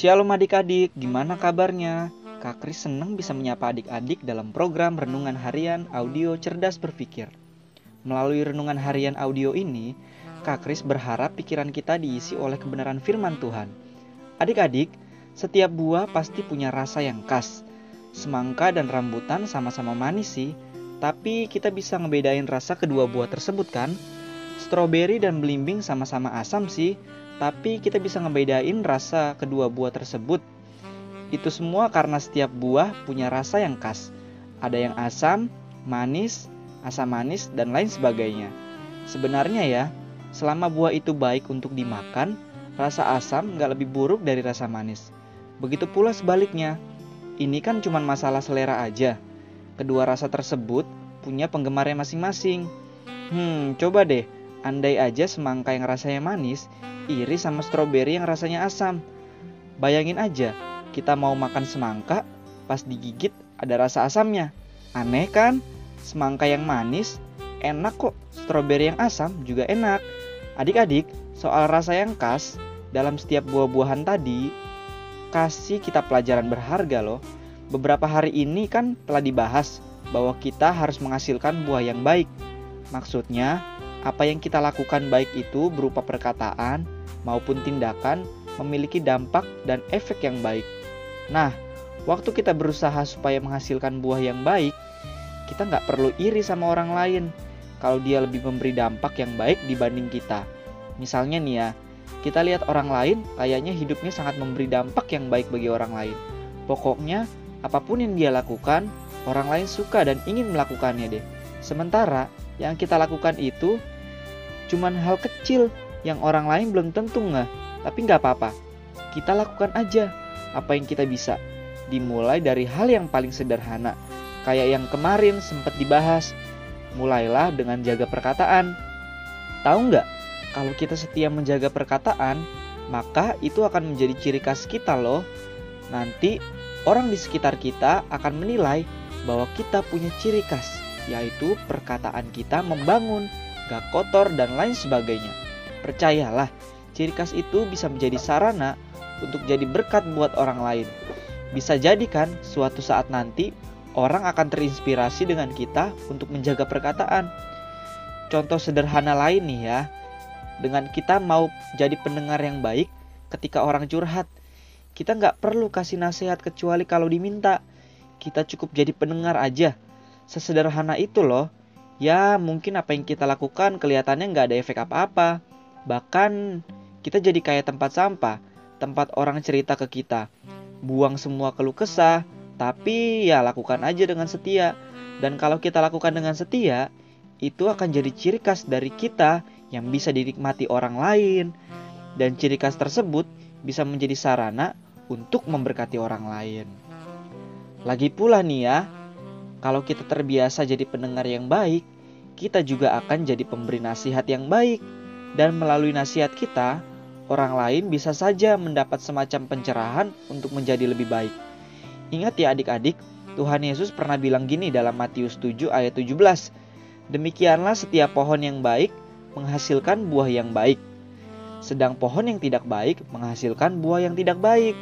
Shalom adik-adik, gimana kabarnya? Kak Kris senang bisa menyapa adik-adik dalam program Renungan Harian Audio Cerdas Berpikir. Melalui renungan harian audio ini, Kak Kris berharap pikiran kita diisi oleh kebenaran firman Tuhan. Adik-adik, setiap buah pasti punya rasa yang khas. Semangka dan rambutan sama-sama manis sih, tapi kita bisa ngebedain rasa kedua buah tersebut kan? Stroberi dan belimbing sama-sama asam sih, tapi kita bisa ngebedain rasa kedua buah tersebut. Itu semua karena setiap buah punya rasa yang khas. Ada yang asam, manis, asam manis, dan lain sebagainya. Sebenarnya ya, selama buah itu baik untuk dimakan, rasa asam nggak lebih buruk dari rasa manis. Begitu pula sebaliknya. Ini kan cuma masalah selera aja. Kedua rasa tersebut punya penggemarnya masing-masing. Hmm, coba deh, andai aja semangka yang rasanya manis iri sama stroberi yang rasanya asam. Bayangin aja, kita mau makan semangka, pas digigit ada rasa asamnya. Aneh kan? Semangka yang manis enak kok, stroberi yang asam juga enak. Adik-adik, soal rasa yang khas dalam setiap buah-buahan tadi kasih kita pelajaran berharga loh. Beberapa hari ini kan telah dibahas bahwa kita harus menghasilkan buah yang baik. Maksudnya, apa yang kita lakukan baik itu berupa perkataan, maupun tindakan memiliki dampak dan efek yang baik. Nah, waktu kita berusaha supaya menghasilkan buah yang baik, kita nggak perlu iri sama orang lain kalau dia lebih memberi dampak yang baik dibanding kita. Misalnya nih ya, kita lihat orang lain kayaknya hidupnya sangat memberi dampak yang baik bagi orang lain. Pokoknya, apa pun yang dia lakukan, orang lain suka dan ingin melakukannya deh. Sementara yang kita lakukan itu cuman hal kecil yang orang lain belum tentu nggak. Tapi nggak apa-apa. Kita lakukan aja apa yang kita bisa. Dimulai dari hal yang paling sederhana. Kayak yang kemarin sempat dibahas. Mulailah dengan jaga perkataan. Tahu nggak? Kalau kita setia menjaga perkataan, maka itu akan menjadi ciri khas kita loh. Nanti orang di sekitar kita akan menilai bahwa kita punya ciri khas, yaitu perkataan kita membangun, gak kotor, dan lain sebagainya. Percayalah, ciri khas itu bisa menjadi sarana untuk jadi berkat buat orang lain. Bisa jadi kan suatu saat nanti orang akan terinspirasi dengan kita untuk menjaga perkataan. Contoh sederhana lain nih ya, dengan kita mau jadi pendengar yang baik ketika orang curhat, kita nggak perlu kasih nasihat kecuali kalau diminta. Kita cukup jadi pendengar aja. Sesederhana itu loh. Ya mungkin apa yang kita lakukan kelihatannya nggak ada efek apa-apa. Bahkan kita jadi kayak tempat sampah, tempat orang cerita ke kita. Buang semua keluh kesah, tapi ya lakukan aja dengan setia. Dan kalau kita lakukan dengan setia, itu akan jadi ciri khas dari kita yang bisa dinikmati orang lain. Dan ciri khas tersebut bisa menjadi sarana untuk memberkati orang lain. Lagi pula nih ya, kalau kita terbiasa jadi pendengar yang baik, kita juga akan jadi pemberi nasihat yang baik dan melalui nasihat kita, orang lain bisa saja mendapat semacam pencerahan untuk menjadi lebih baik. Ingat ya adik-adik, Tuhan Yesus pernah bilang gini dalam Matius 7 ayat 17. Demikianlah setiap pohon yang baik menghasilkan buah yang baik. Sedang pohon yang tidak baik menghasilkan buah yang tidak baik.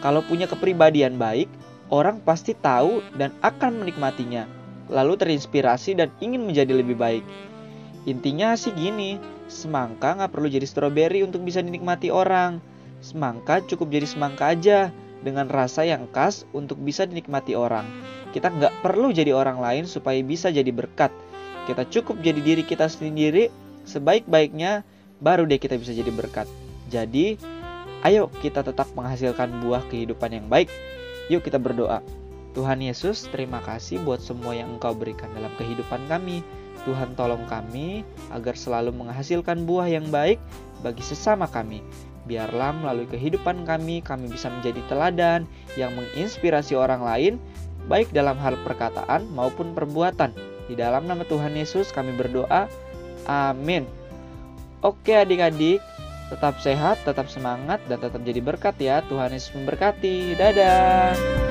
Kalau punya kepribadian baik, orang pasti tahu dan akan menikmatinya, lalu terinspirasi dan ingin menjadi lebih baik. Intinya sih gini, semangka nggak perlu jadi stroberi untuk bisa dinikmati orang. Semangka cukup jadi semangka aja dengan rasa yang khas untuk bisa dinikmati orang. Kita nggak perlu jadi orang lain supaya bisa jadi berkat. Kita cukup jadi diri kita sendiri sebaik-baiknya, baru deh kita bisa jadi berkat. Jadi, ayo kita tetap menghasilkan buah kehidupan yang baik. Yuk kita berdoa. Tuhan Yesus, terima kasih buat semua yang Engkau berikan dalam kehidupan kami. Tuhan tolong kami agar selalu menghasilkan buah yang baik bagi sesama kami. Biarlah melalui kehidupan kami, kami bisa menjadi teladan yang menginspirasi orang lain, baik dalam hal perkataan maupun perbuatan. Di dalam nama Tuhan Yesus kami berdoa. Amin. Oke adik-adik, tetap sehat, tetap semangat, dan tetap jadi berkat ya. Tuhan Yesus memberkati. Dadah.